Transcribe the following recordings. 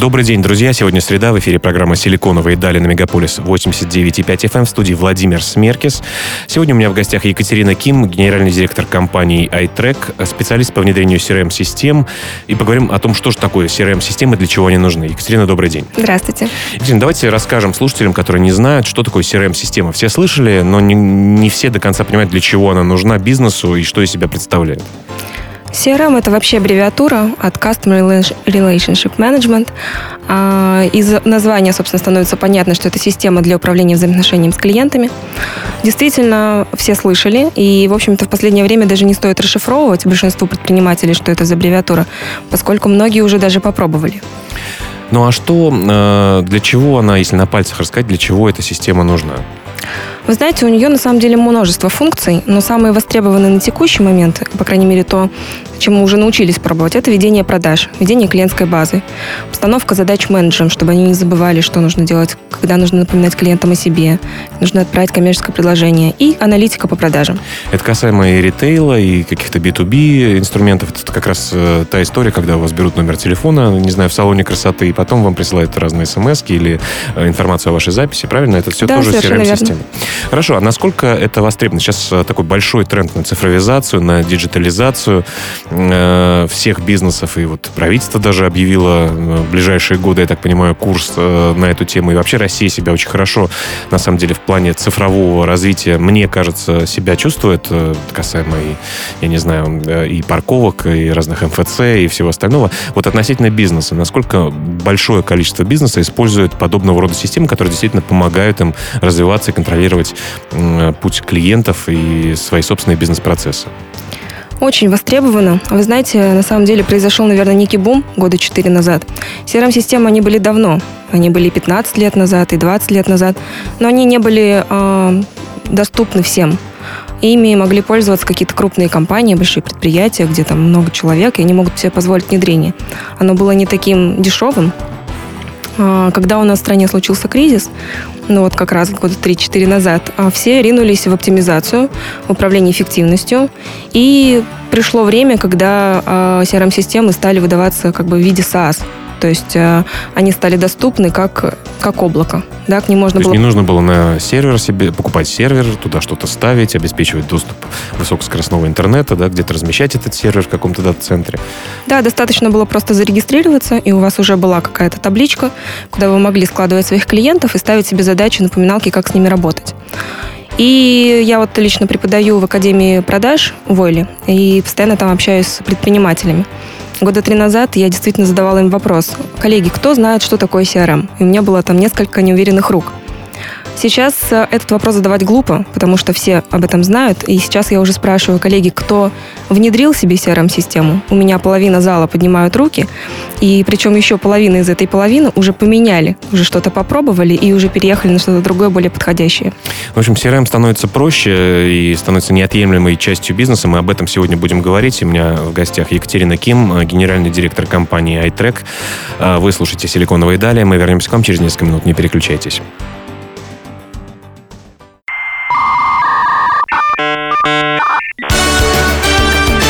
Добрый день, друзья. Сегодня среда. В эфире программа «Силиконовые дали» на Мегаполис 89,5 FM. в студии Владимир Смеркис. Сегодня у меня в гостях Екатерина Ким, генеральный директор компании iTrack, специалист по внедрению CRM-систем. И поговорим о том, что же такое CRM-системы, для чего они нужны. Екатерина, добрый день. Здравствуйте. Екатерина, давайте расскажем слушателям, которые не знают, что такое CRM-система. Все слышали, но не, не все до конца понимают, для чего она нужна бизнесу и что из себя представляет. CRM – это вообще аббревиатура от Customer Relationship Management. А, из названия, собственно, становится понятно, что это система для управления взаимоотношениями с клиентами. Действительно, все слышали, и, в общем-то, в последнее время даже не стоит расшифровывать большинству предпринимателей, что это за аббревиатура, поскольку многие уже даже попробовали. Ну а что, э, для чего она, если на пальцах рассказать, для чего эта система нужна? Вы знаете, у нее на самом деле множество функций, но самые востребованные на текущий момент, по крайней мере то, чем мы уже научились пробовать, это ведение продаж, ведение клиентской базы, установка задач менеджерам, чтобы они не забывали, что нужно делать, когда нужно напоминать клиентам о себе, нужно отправить коммерческое предложение и аналитика по продажам. Это касаемо и ритейла, и каких-то B2B инструментов. Это как раз э, та история, когда у вас берут номер телефона, не знаю, в салоне красоты, и потом вам присылают разные смс или э, информацию о вашей записи, правильно? Это все да, тоже CRM-система. Хорошо, а насколько это востребовано? Сейчас э, такой большой тренд на цифровизацию, на диджитализацию э, всех бизнесов, и вот правительство даже объявило э, в ближайшие годы, я так понимаю, курс э, на эту тему. И вообще Россия себя очень хорошо, на самом деле, в плане цифрового развития, мне кажется, себя чувствует, э, касаемо и, я не знаю, э, и парковок, и разных МФЦ, и всего остального. Вот относительно бизнеса, насколько большое количество бизнеса использует подобного рода системы, которые действительно помогают им развиваться и контролировать путь клиентов и свои собственные бизнес-процессы? Очень востребовано. Вы знаете, на самом деле произошел, наверное, некий бум года 4 назад. CRM-системы, они были давно. Они были 15 лет назад и 20 лет назад. Но они не были э, доступны всем. Ими могли пользоваться какие-то крупные компании, большие предприятия, где там много человек, и они могут себе позволить внедрение. Оно было не таким дешевым, когда у нас в стране случился кризис, ну вот как раз года 3-4 назад, а, все ринулись в оптимизацию, управление эффективностью. И пришло время, когда CRM-системы а, стали выдаваться как бы в виде SaaS. То есть э, они стали доступны как, как облако. Да, к ним можно То было... не нужно было на сервер себе покупать сервер, туда что-то ставить, обеспечивать доступ высокоскоростного интернета, да, где-то размещать этот сервер в каком-то дата-центре. Да, достаточно было просто зарегистрироваться, и у вас уже была какая-то табличка, куда вы могли складывать своих клиентов и ставить себе задачи, напоминалки, как с ними работать. И я вот лично преподаю в Академии продаж в Ойле и постоянно там общаюсь с предпринимателями. Года три назад я действительно задавала им вопрос. Коллеги, кто знает, что такое CRM? И у меня было там несколько неуверенных рук. Сейчас э, этот вопрос задавать глупо, потому что все об этом знают. И сейчас я уже спрашиваю, коллеги, кто внедрил себе CRM-систему? У меня половина зала поднимают руки, и причем еще половина из этой половины уже поменяли, уже что-то попробовали и уже переехали на что-то другое, более подходящее. В общем, CRM становится проще и становится неотъемлемой частью бизнеса. Мы об этом сегодня будем говорить. У меня в гостях Екатерина Ким, генеральный директор компании iTrack. Э, вы слушаете «Силиконовые дали». Мы вернемся к вам через несколько минут. Не переключайтесь.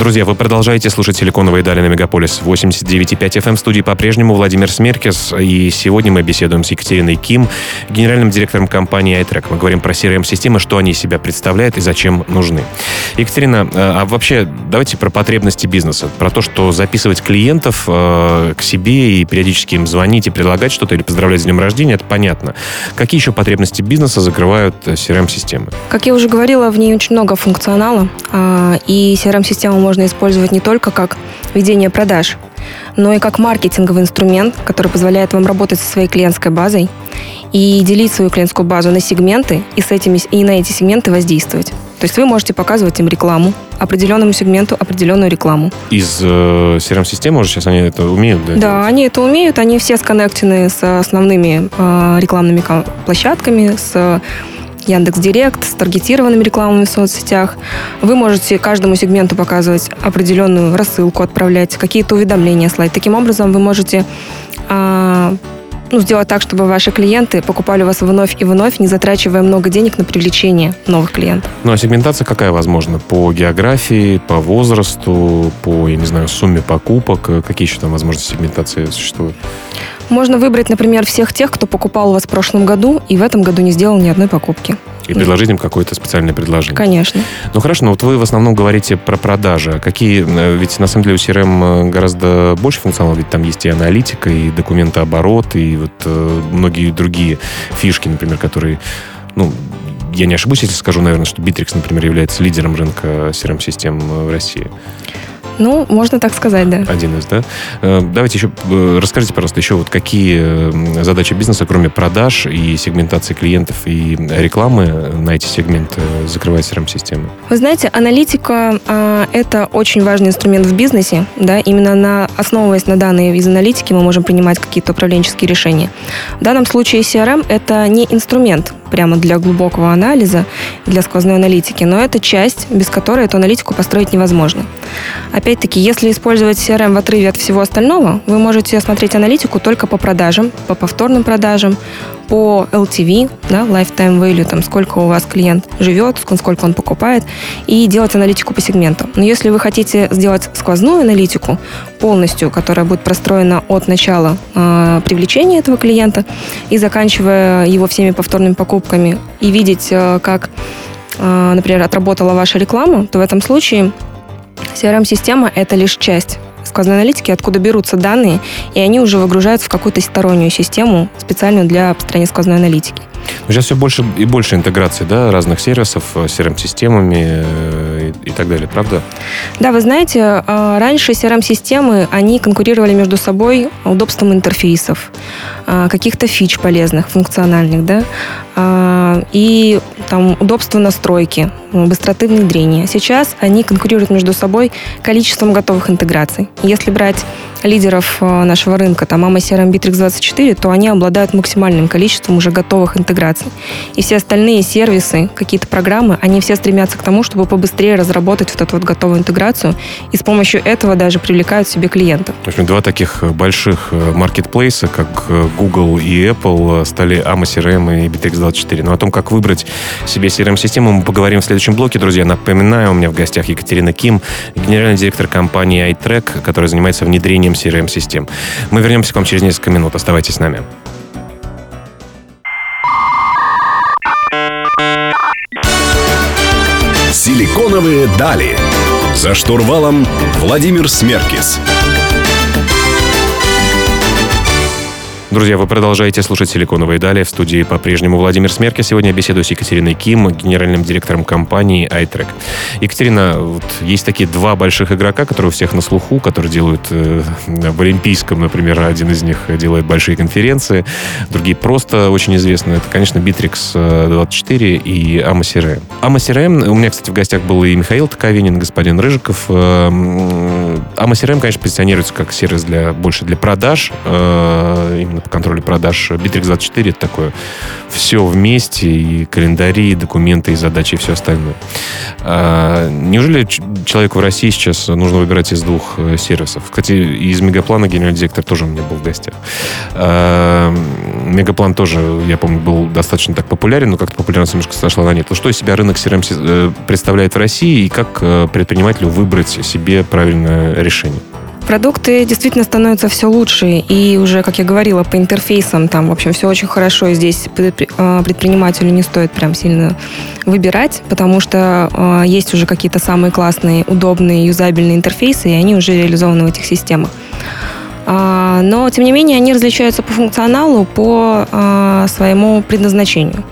Друзья, вы продолжаете слушать «Силиконовые дали» на Мегаполис 89,5 FM. В студии по-прежнему Владимир Смеркес. И сегодня мы беседуем с Екатериной Ким, генеральным директором компании iTrack. Мы говорим про CRM-системы, что они из себя представляют и зачем нужны. Екатерина, э, а вообще давайте про потребности бизнеса. Про то, что записывать клиентов э, к себе и периодически им звонить и предлагать что-то или поздравлять с днем рождения, это понятно. Какие еще потребности бизнеса закрывают CRM-системы? Э, как я уже говорила, в ней очень много функционала. А, и CRM-система можно использовать не только как ведение продаж, но и как маркетинговый инструмент, который позволяет вам работать со своей клиентской базой и делить свою клиентскую базу на сегменты и, с этими, и на эти сегменты воздействовать. То есть вы можете показывать им рекламу, определенному сегменту определенную рекламу. Из э, CRM-системы уже сейчас они это умеют, да? Да, делать? они это умеют, они все сконнектены с основными э, рекламными площадками, с Яндекс Директ с таргетированными рекламами в соцсетях. Вы можете каждому сегменту показывать определенную рассылку, отправлять какие-то уведомления слать. Таким образом, вы можете а, ну, сделать так, чтобы ваши клиенты покупали у вас вновь и вновь, не затрачивая много денег на привлечение новых клиентов. Ну, а сегментация какая возможна? По географии, по возрасту, по, я не знаю, сумме покупок? Какие еще там возможности сегментации существуют? Можно выбрать, например, всех тех, кто покупал у вас в прошлом году и в этом году не сделал ни одной покупки. И предложить им какое-то специальное предложение. Конечно. Ну хорошо, но вот вы в основном говорите про продажи. А какие, э, ведь на самом деле у CRM э, гораздо больше функционала, ведь там есть и аналитика, и документооборот, и вот э, многие другие фишки, например, которые, ну, я не ошибусь, если скажу, наверное, что Bittrex, например, является лидером рынка CRM-систем в России. Ну, можно так сказать, да. Один из, да? Э, давайте еще э, расскажите, пожалуйста, еще вот какие задачи бизнеса, кроме продаж и сегментации клиентов и рекламы на эти сегменты закрывает CRM-система? Вы знаете, аналитика это очень важный инструмент в бизнесе, да, именно на, основываясь на данные из аналитики, мы можем принимать какие-то управленческие решения. В данном случае CRM это не инструмент, прямо для глубокого анализа, для сквозной аналитики, но это часть, без которой эту аналитику построить невозможно. Опять-таки, если использовать CRM в отрыве от всего остального, вы можете осмотреть аналитику только по продажам, по повторным продажам, по LTV, да, lifetime value, там, сколько у вас клиент живет, сколько он покупает, и делать аналитику по сегменту. Но если вы хотите сделать сквозную аналитику полностью, которая будет простроена от начала э, привлечения этого клиента и заканчивая его всеми повторными покупками, и видеть, э, как, э, например, отработала ваша реклама, то в этом случае CRM-система – это лишь часть сквозной аналитики, откуда берутся данные, и они уже выгружаются в какую-то стороннюю систему, специальную для построения сквозной аналитики. Сейчас все больше и больше интеграции да, разных сервисов с CRM-системами э, и, и так далее, правда? Да, вы знаете, э, раньше CRM-системы, они конкурировали между собой удобством интерфейсов, э, каких-то фич полезных, функциональных, да, и там удобство настройки, быстроты внедрения. Сейчас они конкурируют между собой количеством готовых интеграций. Если брать лидеров нашего рынка, там AMA CRM Bittrex 24, то они обладают максимальным количеством уже готовых интеграций. И все остальные сервисы, какие-то программы, они все стремятся к тому, чтобы побыстрее разработать вот эту вот готовую интеграцию, и с помощью этого даже привлекают себе клиентов. В общем, два таких больших э, маркетплейса, как э, Google и Apple, стали AMA CRM и Bittrex24. Но о том, как выбрать себе CRM-систему, мы поговорим в следующем блоке, друзья. Напоминаю, у меня в гостях Екатерина Ким, генеральный директор компании iTrack, которая занимается внедрением CRM-систем. Мы вернемся к вам через несколько минут. Оставайтесь с нами. Силиконовые дали. За штурвалом Владимир Смеркис. Друзья, вы продолжаете слушать «Силиконовые дали». В студии по-прежнему Владимир Смерки. Сегодня беседую с Екатериной Ким, генеральным директором компании iTrack. Екатерина, вот есть такие два больших игрока, которые у всех на слуху, которые делают э, в Олимпийском, например, один из них делает большие конференции, другие просто очень известны. Это, конечно, Bittrex 24 и AMA CRM. У меня, кстати, в гостях был и Михаил Таковинин, господин Рыжиков. AMA CRM, конечно, позиционируется как сервис для, больше для продаж, э, именно по контролю продаж. Bittrex24 это такое все вместе, и календари, и документы, и задачи, и все остальное. А, неужели человеку в России сейчас нужно выбирать из двух э, сервисов? Кстати, из Мегаплана генеральный директор тоже у меня был в гостях. А, Мегаплан тоже, я помню, был достаточно так популярен, но как-то популярность немножко сошла на нет. Ну, что из себя рынок CRM э, представляет в России, и как предпринимателю выбрать себе правильное решение? Продукты действительно становятся все лучше, и уже, как я говорила, по интерфейсам там, в общем, все очень хорошо, здесь а, предпринимателю не стоит прям сильно выбирать, потому что э, есть уже какие-то самые классные, удобные, юзабельные интерфейсы, и они уже реализованы в этих системах. А, но, тем не менее, они различаются по функционалу, по а, своему предназначению.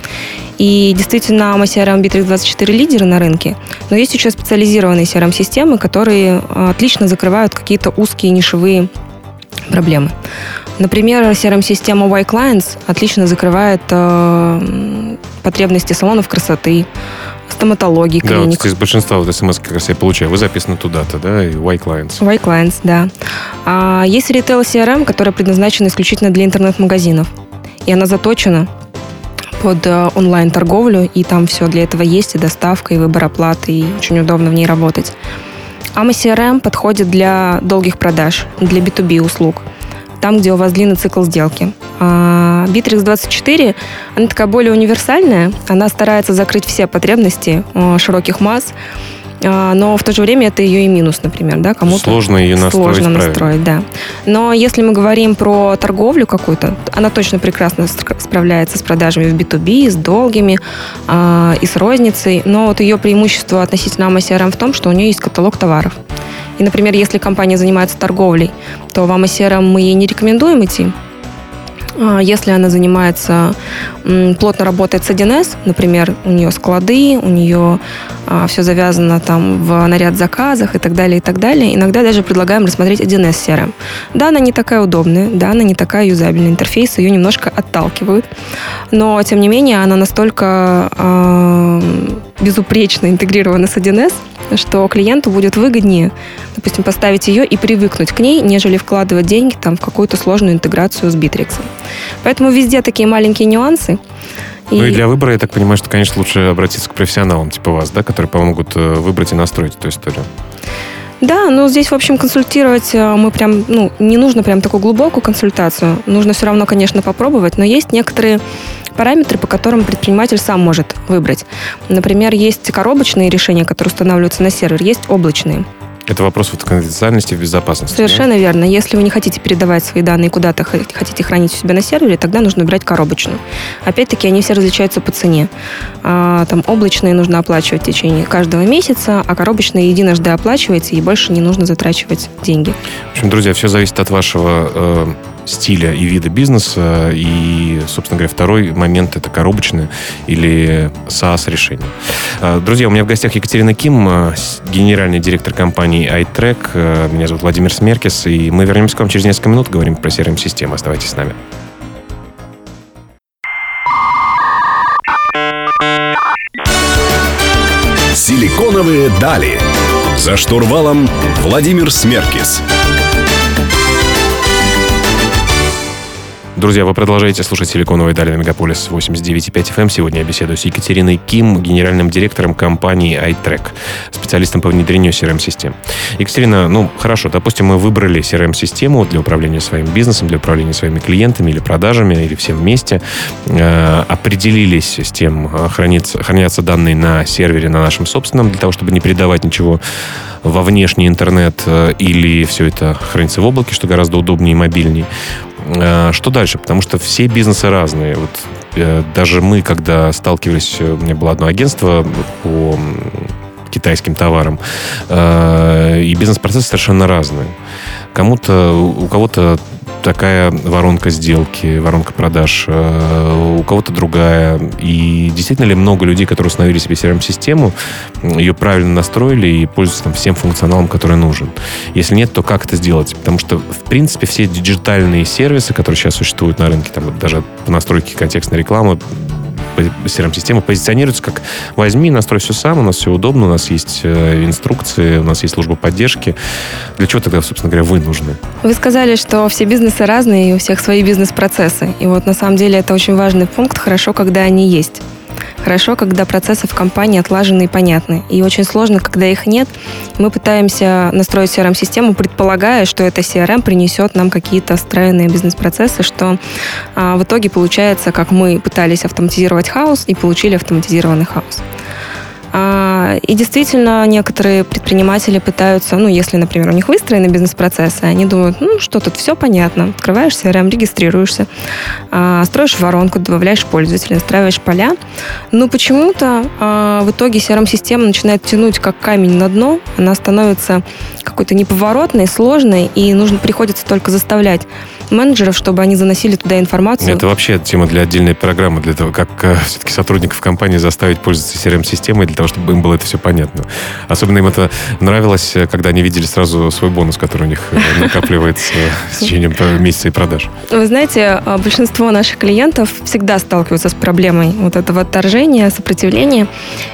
И действительно, мы CRM Bittrex 24 лидеры на рынке, но есть еще специализированные CRM-системы, которые а, отлично закрывают какие-то узкие нишевые проблемы. Например, CRM-система Y-Clients отлично закрывает э, потребности салонов красоты, стоматологии, клиник. Да, вот из большинства вот смс как раз я получаю. Вы записаны туда-то, да, и Y-Clients. Y-Clients, да. А есть ритейл CRM, которая предназначена исключительно для интернет-магазинов. И она заточена под э, онлайн-торговлю, и там все для этого есть, и доставка, и выбор оплаты, и очень удобно в ней работать. AMA CRM подходит для долгих продаж, для B2B услуг, там, где у вас длинный цикл сделки. А Bittrex 24, она такая более универсальная, она старается закрыть все потребности э, широких масс, но в то же время это ее и минус, например, да, кому-то сложно ее настроить, сложно настроить, да. Но если мы говорим про торговлю какую-то, она точно прекрасно справляется с продажами в B2B, с долгими э, и с розницей, но вот ее преимущество относительно AMA CRM в том, что у нее есть каталог товаров. И, например, если компания занимается торговлей, то в AMA CRM мы ей не рекомендуем идти, а, если она занимается, плотно работает с 1С, например, у нее склады, у нее а, все завязано там в наряд заказах и так далее, и так далее, иногда даже предлагаем рассмотреть 1С CRM. Да, она не такая удобная, да, она не такая юзабельная, интерфейс ее немножко отталкивают, но, тем не менее, она настолько безупречно интегрирована с 1С, что клиенту будет выгоднее, допустим, поставить ее и привыкнуть к ней, нежели вкладывать деньги там, в какую-то сложную интеграцию с Bittrex. Поэтому везде такие маленькие нюансы. И... Ну и для выбора, я так понимаю, что, конечно, лучше обратиться к профессионалам типа вас, да, которые помогут э, выбрать и настроить эту историю. Да, но здесь, в общем, консультировать э, мы прям, ну, не нужно прям такую глубокую консультацию. Нужно все равно, конечно, попробовать, но есть некоторые параметры, по которым предприниматель сам может выбрать. Например, есть коробочные решения, которые устанавливаются на сервер, есть облачные. Это вопрос вот конфиденциальности и безопасности. Совершенно да? верно. Если вы не хотите передавать свои данные куда-то, хотите хранить у себя на сервере, тогда нужно брать коробочную. Опять-таки, они все различаются по цене. А, там облачные нужно оплачивать в течение каждого месяца, а коробочные единожды оплачивается, и больше не нужно затрачивать деньги. В общем, друзья, все зависит от вашего э, стиля и вида бизнеса. И, собственно говоря, второй момент — это коробочное или SaaS-решение. А, друзья, у меня в гостях Екатерина Ким, а, генеральный директор компании iTrack. А, меня зовут Владимир Смеркис, и мы вернемся к вам через несколько минут, говорим про CRM-систему. Оставайтесь с нами. Силиконовые дали. За штурвалом Владимир Смеркис. Друзья, вы продолжаете слушать «Силиконовые дали» на Мегаполис 89.5 FM. Сегодня я беседую с Екатериной Ким, генеральным директором компании iTrack, специалистом по внедрению CRM-систем. Екатерина, ну, хорошо, допустим, мы выбрали CRM-систему для управления своим бизнесом, для управления своими клиентами или продажами, или всем вместе, э, определились с тем, э, хранится, хранятся данные на сервере, на нашем собственном, для того, чтобы не передавать ничего во внешний интернет э, или все это хранится в облаке, что гораздо удобнее и мобильней. Э, что дальше? Потому что все бизнесы разные. Вот э, даже мы, когда сталкивались, у меня было одно агентство по китайским товарам, и бизнес-процессы совершенно разные. Кому-то, у кого-то такая воронка сделки, воронка продаж, э, у кого-то другая. И действительно ли много людей, которые установили себе CRM-систему, ее правильно настроили и пользуются там всем функционалом, который нужен? Если нет, то как это сделать? Потому что, в принципе, все диджитальные сервисы, которые сейчас существуют на рынке, там даже по настройке контекстной рекламы, CRM-система позиционируется как возьми, настрой все сам, у нас все удобно, у нас есть э, инструкции, у нас есть служба поддержки. Для чего тогда, собственно говоря, вы нужны? Вы сказали, что все бизнесы разные, и у всех свои бизнес-процессы. И вот на самом деле это очень важный пункт, хорошо, когда они есть. Хорошо, когда процессы в компании отлажены и понятны. И очень сложно, когда их нет. Мы пытаемся настроить CRM-систему, предполагая, что эта CRM принесет нам какие-то встроенные бизнес-процессы, что а, в итоге получается, как мы пытались автоматизировать хаос и получили автоматизированный хаос. А, и действительно, некоторые предприниматели пытаются, ну, если, например, у них выстроены бизнес-процессы, они думают, ну, что тут, все понятно. Открываешь CRM, регистрируешься, а, строишь воронку, добавляешь пользователя, настраиваешь поля. Но почему-то а, в итоге CRM-система начинает тянуть как камень на дно, она становится какой-то неповоротной, сложной, и нужно приходится только заставлять менеджеров, чтобы они заносили туда информацию. Это вообще тема для отдельной программы, для того, как э, все-таки сотрудников компании заставить пользоваться CRM-системой, для того, чтобы им было это все понятно. Особенно им это нравилось, э, когда они видели сразу свой бонус, который у них э, накапливается с течением месяца и продаж. Вы знаете, а, большинство наших клиентов всегда сталкиваются с проблемой вот этого отторжения, сопротивления.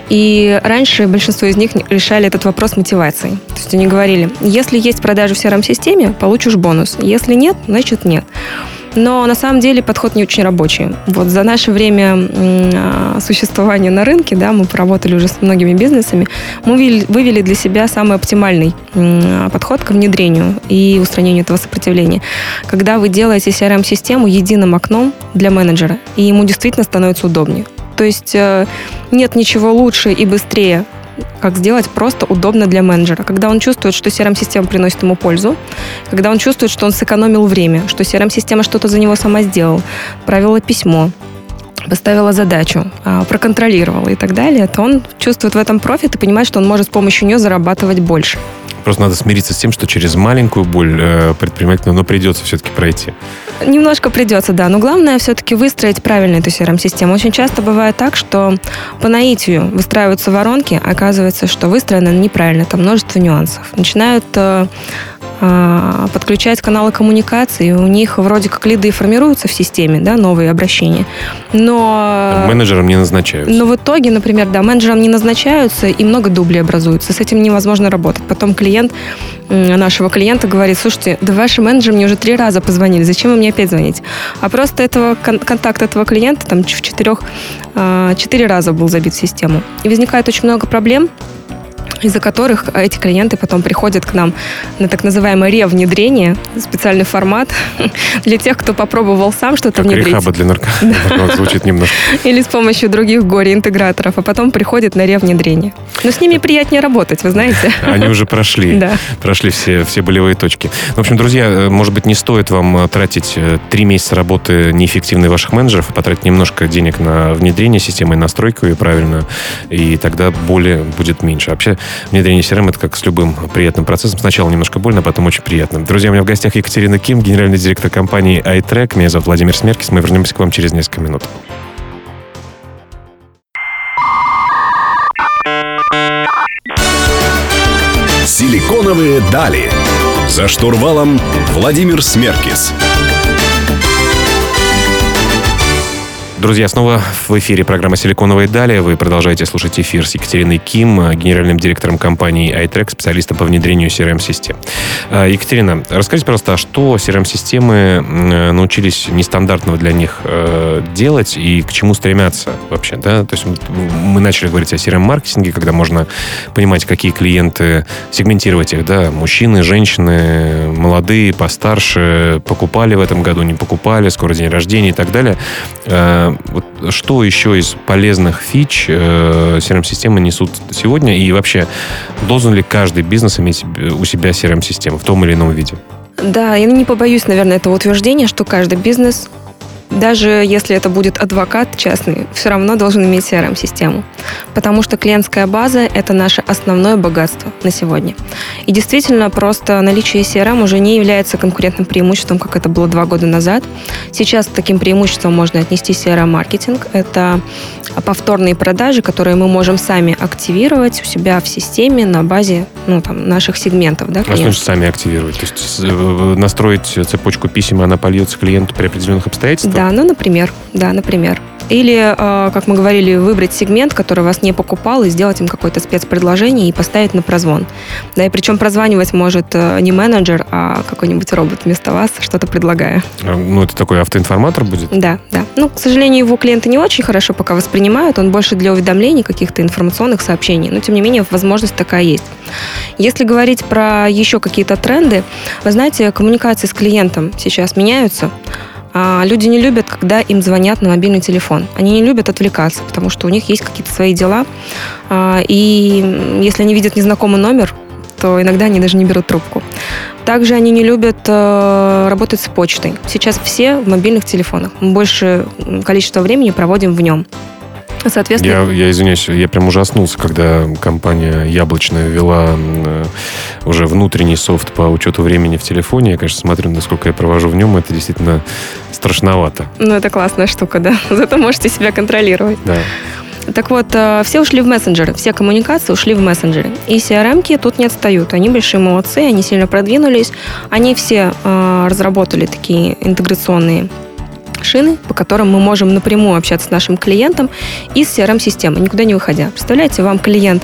И раньше большинство из них решали этот вопрос мотивацией. То есть они говорили, если есть продажи в CRM-системе, получишь бонус. Если нет, значит нет. Но на самом деле подход не очень рабочий. Вот за наше время а, существования на рынке, да, мы поработали уже с многими бизнесами, мы вывели для себя самый оптимальный подход к внедрению и устранению этого сопротивления. Когда вы делаете CRM-систему единым окном для менеджера, и ему действительно становится удобнее. То есть э, нет ничего лучше и быстрее как сделать просто удобно для менеджера. Когда он чувствует, что CRM-система приносит ему пользу, когда он чувствует, что он сэкономил время, что CRM-система что-то за него сама сделала, правила письмо, поставила задачу, а, проконтролировала и так далее, то он чувствует в этом профит и понимает, что он может с помощью нее зарабатывать больше. Просто надо смириться с тем, что через маленькую боль э, но придется все-таки пройти. Немножко придется, да. Но главное все-таки выстроить правильно эту CRM-систему. Очень часто бывает так, что по наитию выстраиваются воронки, а оказывается, что выстроено неправильно, там множество нюансов. Начинают э, а, подключать каналы коммуникации, у них вроде как лиды формируются в системе, да, новые обращения, но... Менеджерам не назначаются. Но в итоге, например, да, менеджерам не назначаются, и много дублей образуется. С этим невозможно работать. Потом клиент нашего клиента говорит, слушайте, да ваши менеджеры мне уже три раза позвонили, зачем вы мне опять звоните? А просто этого контакт этого клиента там в четырех, а, четыре раза был забит в систему. И возникает очень много проблем, из-за которых эти клиенты потом приходят к нам на так называемое ревнедрение, специальный формат для тех, кто попробовал сам что-то как внедрить. Рехаба для наркоманов звучит немножко. Или с помощью других горе-интеграторов, а потом приходят на ревнедрение. Но с ними приятнее работать, вы знаете. Они уже прошли. Да. Прошли все, все болевые точки. В общем, друзья, э, может быть, не стоит вам э, тратить э, три месяца работы неэффективной ваших менеджеров, а потратить немножко денег на внедрение системы и настройку ее правильно, и тогда боли будет меньше. Вообще, внедрение CRM это как с любым приятным процессом. Сначала немножко больно, а потом очень приятно. Друзья, у меня в гостях Екатерина Ким, генеральный директор компании iTrack. Меня зовут Владимир Смеркис. Мы вернемся к вам через несколько минут. Силиконовые дали. За штурвалом Владимир Смеркис. Друзья, снова в эфире программа «Силиконовые дали». Вы продолжаете слушать эфир с Екатериной Ким, генеральным директором компании iTrack, специалистом по внедрению CRM-систем. А, Екатерина, расскажите, пожалуйста, а что CRM-системы научились нестандартного для них э, делать и к чему стремятся вообще? Да? То есть мы начали говорить о CRM-маркетинге, когда можно понимать, какие клиенты, сегментировать их, да, мужчины, женщины, молодые, постарше, покупали в этом году, не покупали, скоро день рождения и так далее а, вот что еще из полезных фич э, CRM-системы несут сегодня? И вообще, должен ли каждый бизнес иметь у себя CRM-систему в том или ином виде? Да, я не побоюсь, наверное, этого утверждения, что каждый бизнес даже если это будет адвокат частный, все равно должен иметь CRM-систему. Потому что клиентская база – это наше основное богатство на сегодня. И действительно, просто наличие CRM уже не является конкурентным преимуществом, как это было два года назад. Сейчас таким преимуществом можно отнести CRM-маркетинг. Это повторные продажи, которые мы можем сами активировать у себя в системе на базе ну, там, наших сегментов. Да, а что значит сами активировать? То есть э, настроить цепочку писем, и она польется клиенту при определенных обстоятельствах? Да, ну, например. Да, например. Или, э, как мы говорили, выбрать сегмент, который вас не покупал, и сделать им какое-то спецпредложение и поставить на прозвон. Да, и причем прозванивать может э, не менеджер, а какой-нибудь робот вместо вас, что-то предлагая. А, ну, это такой автоинформатор будет? Да, да. Ну, к сожалению, его клиенты не очень хорошо пока воспринимают, он больше для уведомлений, каких-то информационных сообщений, но, тем не менее, возможность такая есть. Если говорить про еще какие-то тренды, вы знаете, коммуникации с клиентом сейчас меняются, а, люди не любят, когда им звонят на мобильный телефон. Они не любят отвлекаться, потому что у них есть какие-то свои дела. А, и если они видят незнакомый номер, то иногда они даже не берут трубку. Также они не любят э, работать с почтой. Сейчас все в мобильных телефонах. Мы больше количество времени проводим в нем. Соответственно... Я, я извиняюсь, я прям ужаснулся, когда компания Яблочная ввела э, уже внутренний софт по учету времени в телефоне. Я, конечно, смотрю, насколько я провожу в нем. Это действительно страшновато. Ну, это классная штука, да. Зато можете себя контролировать. Да. Так вот, э, все ушли в мессенджеры, все коммуникации ушли в мессенджеры. И CRM-ки тут не отстают. Они большие молодцы, они сильно продвинулись. Они все э, разработали такие интеграционные машины, по которым мы можем напрямую общаться с нашим клиентом из CRM-системы, никуда не выходя. Представляете, вам клиент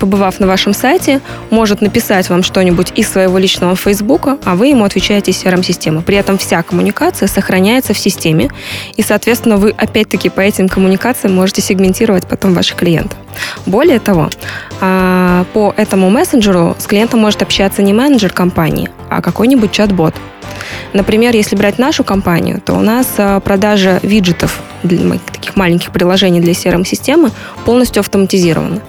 побывав на вашем сайте, может написать вам что-нибудь из своего личного Фейсбука, а вы ему отвечаете из CRM-системы. При этом вся коммуникация сохраняется в системе, и, соответственно, вы опять-таки по этим коммуникациям можете сегментировать потом ваших клиентов. Более того, а, по этому мессенджеру с клиентом может общаться не менеджер компании, а какой-нибудь чат-бот. Например, если брать нашу компанию, то у нас а, продажа виджетов, таких маленьких приложений для CRM-системы, полностью автоматизирована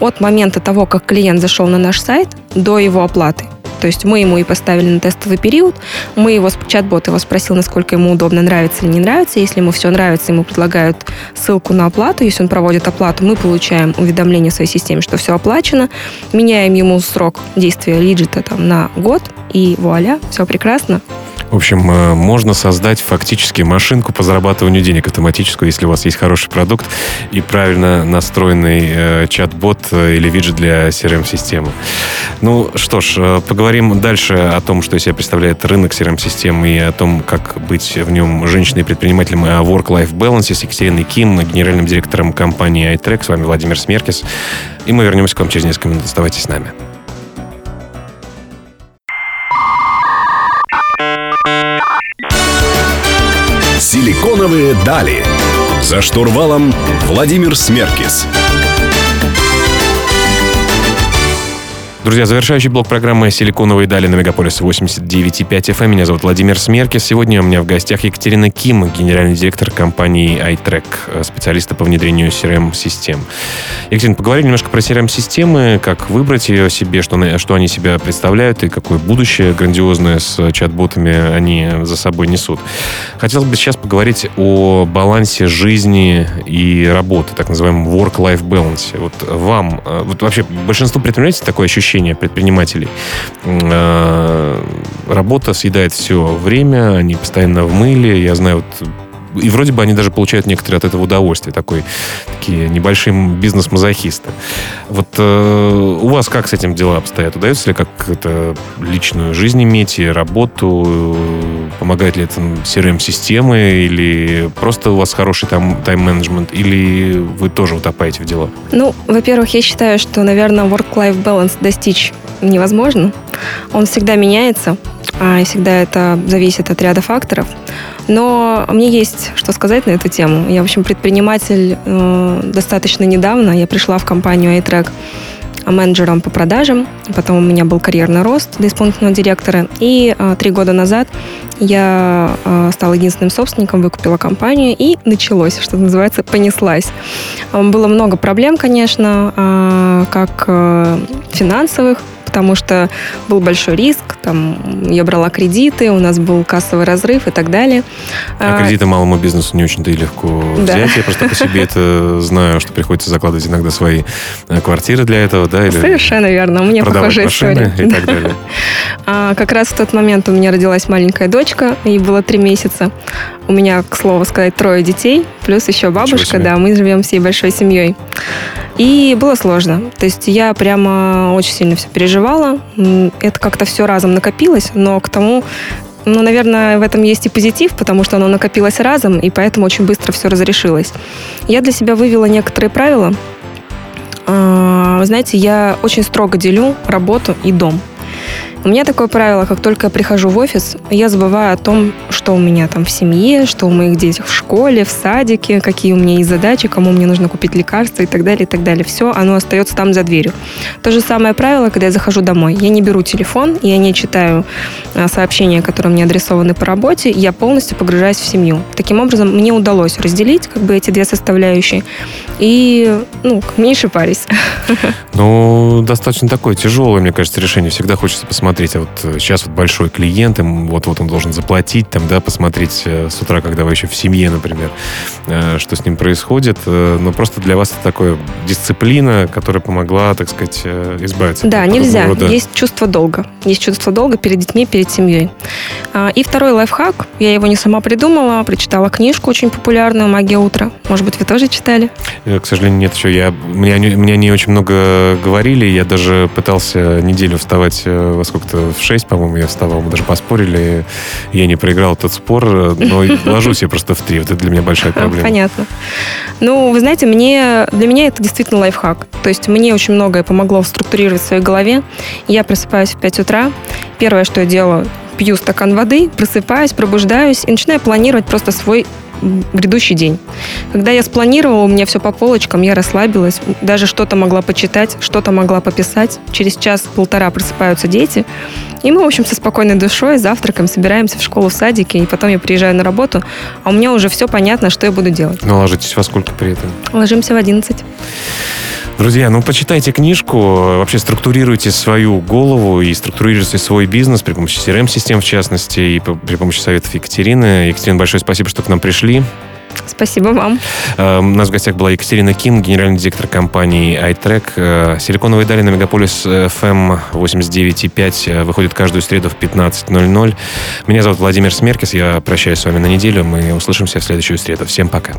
от момента того, как клиент зашел на наш сайт, до его оплаты. То есть мы ему и поставили на тестовый период, мы его, чат-бот его спросил, насколько ему удобно, нравится или не нравится. Если ему все нравится, ему предлагают ссылку на оплату. Если он проводит оплату, мы получаем уведомление в своей системе, что все оплачено. Меняем ему срок действия лиджита там, на год, и вуаля, все прекрасно. В общем, э, можно создать фактически машинку по зарабатыванию денег автоматическую, если у вас есть хороший продукт и правильно настроенный э, чат-бот э, или виджет для CRM-системы. Ну что ж, поговорим дальше о том, что из себя представляет рынок CRM-систем и о том, как быть в нем женщиной-предпринимателем и о work-life balance с Екатериной Ким, генеральным директором компании iTrack. С вами Владимир Смеркис. И мы вернемся к вам через несколько минут. Оставайтесь с нами. Силиконовые дали. За штурвалом Владимир Смеркис. Друзья, завершающий блок программы «Силиконовые дали» на Мегаполис 89.5 FM. Меня зовут Владимир Смеркис. Сегодня у меня в гостях Екатерина Ким, генеральный директор компании iTrack, специалиста по внедрению CRM-систем. Екатерина, поговорим немножко про CRM-системы, как выбрать ее себе, что, что они себя представляют и какое будущее грандиозное с чат-ботами они за собой несут. Хотелось бы сейчас поговорить о балансе жизни и работы, так называемом work-life balance. Вот вам, э, вот вообще большинство предпринимателей такое ощущение, ощущение предпринимателей. Э, работа съедает все время, они постоянно в мыле. Я знаю, вот и вроде бы они даже получают некоторые от этого удовольствие, такой, такие небольшие бизнес-мазохисты. Вот э, у вас как с этим дела обстоят? Удается ли как это личную жизнь иметь и работу? Помогает ли это CRM-системы? Или просто у вас хороший там тайм-менеджмент? Или вы тоже утопаете в дела? Ну, во-первых, я считаю, что, наверное, work-life balance достичь невозможно. Он всегда меняется, а, и всегда это зависит от ряда факторов. Но мне есть что сказать на эту тему. Я, в общем, предприниматель э, достаточно недавно. Я пришла в компанию iTrack менеджером по продажам. Потом у меня был карьерный рост до исполнительного директора. И э, три года назад я э, стала единственным собственником, выкупила компанию, и началось, что называется, понеслась. Э, было много проблем, конечно, э, как э, финансовых, потому что был большой риск, там я брала кредиты, у нас был кассовый разрыв и так далее. А, а кредиты малому бизнесу не очень-то и легко да. взять. Я просто по себе это знаю, что приходится закладывать иногда свои э, квартиры для этого, да? Или Совершенно верно. У меня похожая история. и так далее. А, как раз в тот момент у меня родилась маленькая дочка, ей было три месяца. У меня, к слову сказать, трое детей, плюс еще бабушка, да, мы живем всей большой семьей. И было сложно. То есть я прямо очень сильно все переживала. Это как-то все разом накопилось, но к тому ну, наверное, в этом есть и позитив, потому что оно накопилось разом, и поэтому очень быстро все разрешилось. Я для себя вывела некоторые правила. А, вы знаете, я очень строго делю работу и дом. У меня такое правило, как только я прихожу в офис, я забываю о том, что у меня там в семье, что у моих детей в школе, в садике, какие у меня есть задачи, кому мне нужно купить лекарства и так далее, и так далее. Все, оно остается там за дверью. То же самое правило, когда я захожу домой. Я не беру телефон, я не читаю а, сообщения, которые мне адресованы по работе, я полностью погружаюсь в семью. Таким образом, мне удалось разделить как бы эти две составляющие и, ну, меньше парись. Ну, достаточно такое тяжелое, мне кажется, решение. Всегда хочется посмотреть а вот сейчас э, вот большой клиент, им вот-вот он должен заплатить, там, да, посмотреть э, с утра, когда вы еще в семье, например, э, что с ним происходит. Но просто для вас это такая дисциплина, которая помогла, так сказать, избавиться да, от нельзя. Рода... Есть чувство долга. Есть чувство долга перед детьми, перед семьей. А, и второй лайфхак, я его не сама придумала, прочитала книжку очень популярную «Магия утра». Может быть, вы тоже читали? К сожалению, нет еще. Я, мне, мне не очень много говорили, я даже пытался неделю вставать во сколько как-то в 6, по-моему, я вставал, мы даже поспорили, я не проиграл, этот спор, э, но ложусь я просто в три. Вот это для меня большая проблема. Понятно. Ну, вы знаете, мне, для меня это действительно лайфхак. То есть мне очень многое помогло структурировать в своей голове. Я просыпаюсь в 5 утра. Первое, что я делаю, пью стакан воды, просыпаюсь, пробуждаюсь и начинаю планировать просто свой грядущий день. Когда я спланировала, у меня все по полочкам, я расслабилась, даже что-то могла почитать, что-то могла пописать. Через час-полтора просыпаются дети, и мы, в общем, со спокойной душой, завтраком собираемся в школу, в садике, и потом я приезжаю на работу, а у меня уже все понятно, что я буду делать. Ну, ложитесь во сколько при этом? Ложимся в 11. Друзья, ну почитайте книжку, вообще структурируйте свою голову и структурируйте свой бизнес при помощи CRM-систем, в частности, и при помощи советов Екатерины. Екатерина, большое спасибо, что к нам пришли. Спасибо вам. Uh, у нас в гостях была Екатерина Ким, генеральный директор компании iTrack. Uh, Силиконовые дали на Мегаполис FM 89.5 выходит каждую среду в 15.00. Меня зовут Владимир Смеркис. Я прощаюсь с вами на неделю. Мы услышимся в следующую среду. Всем пока.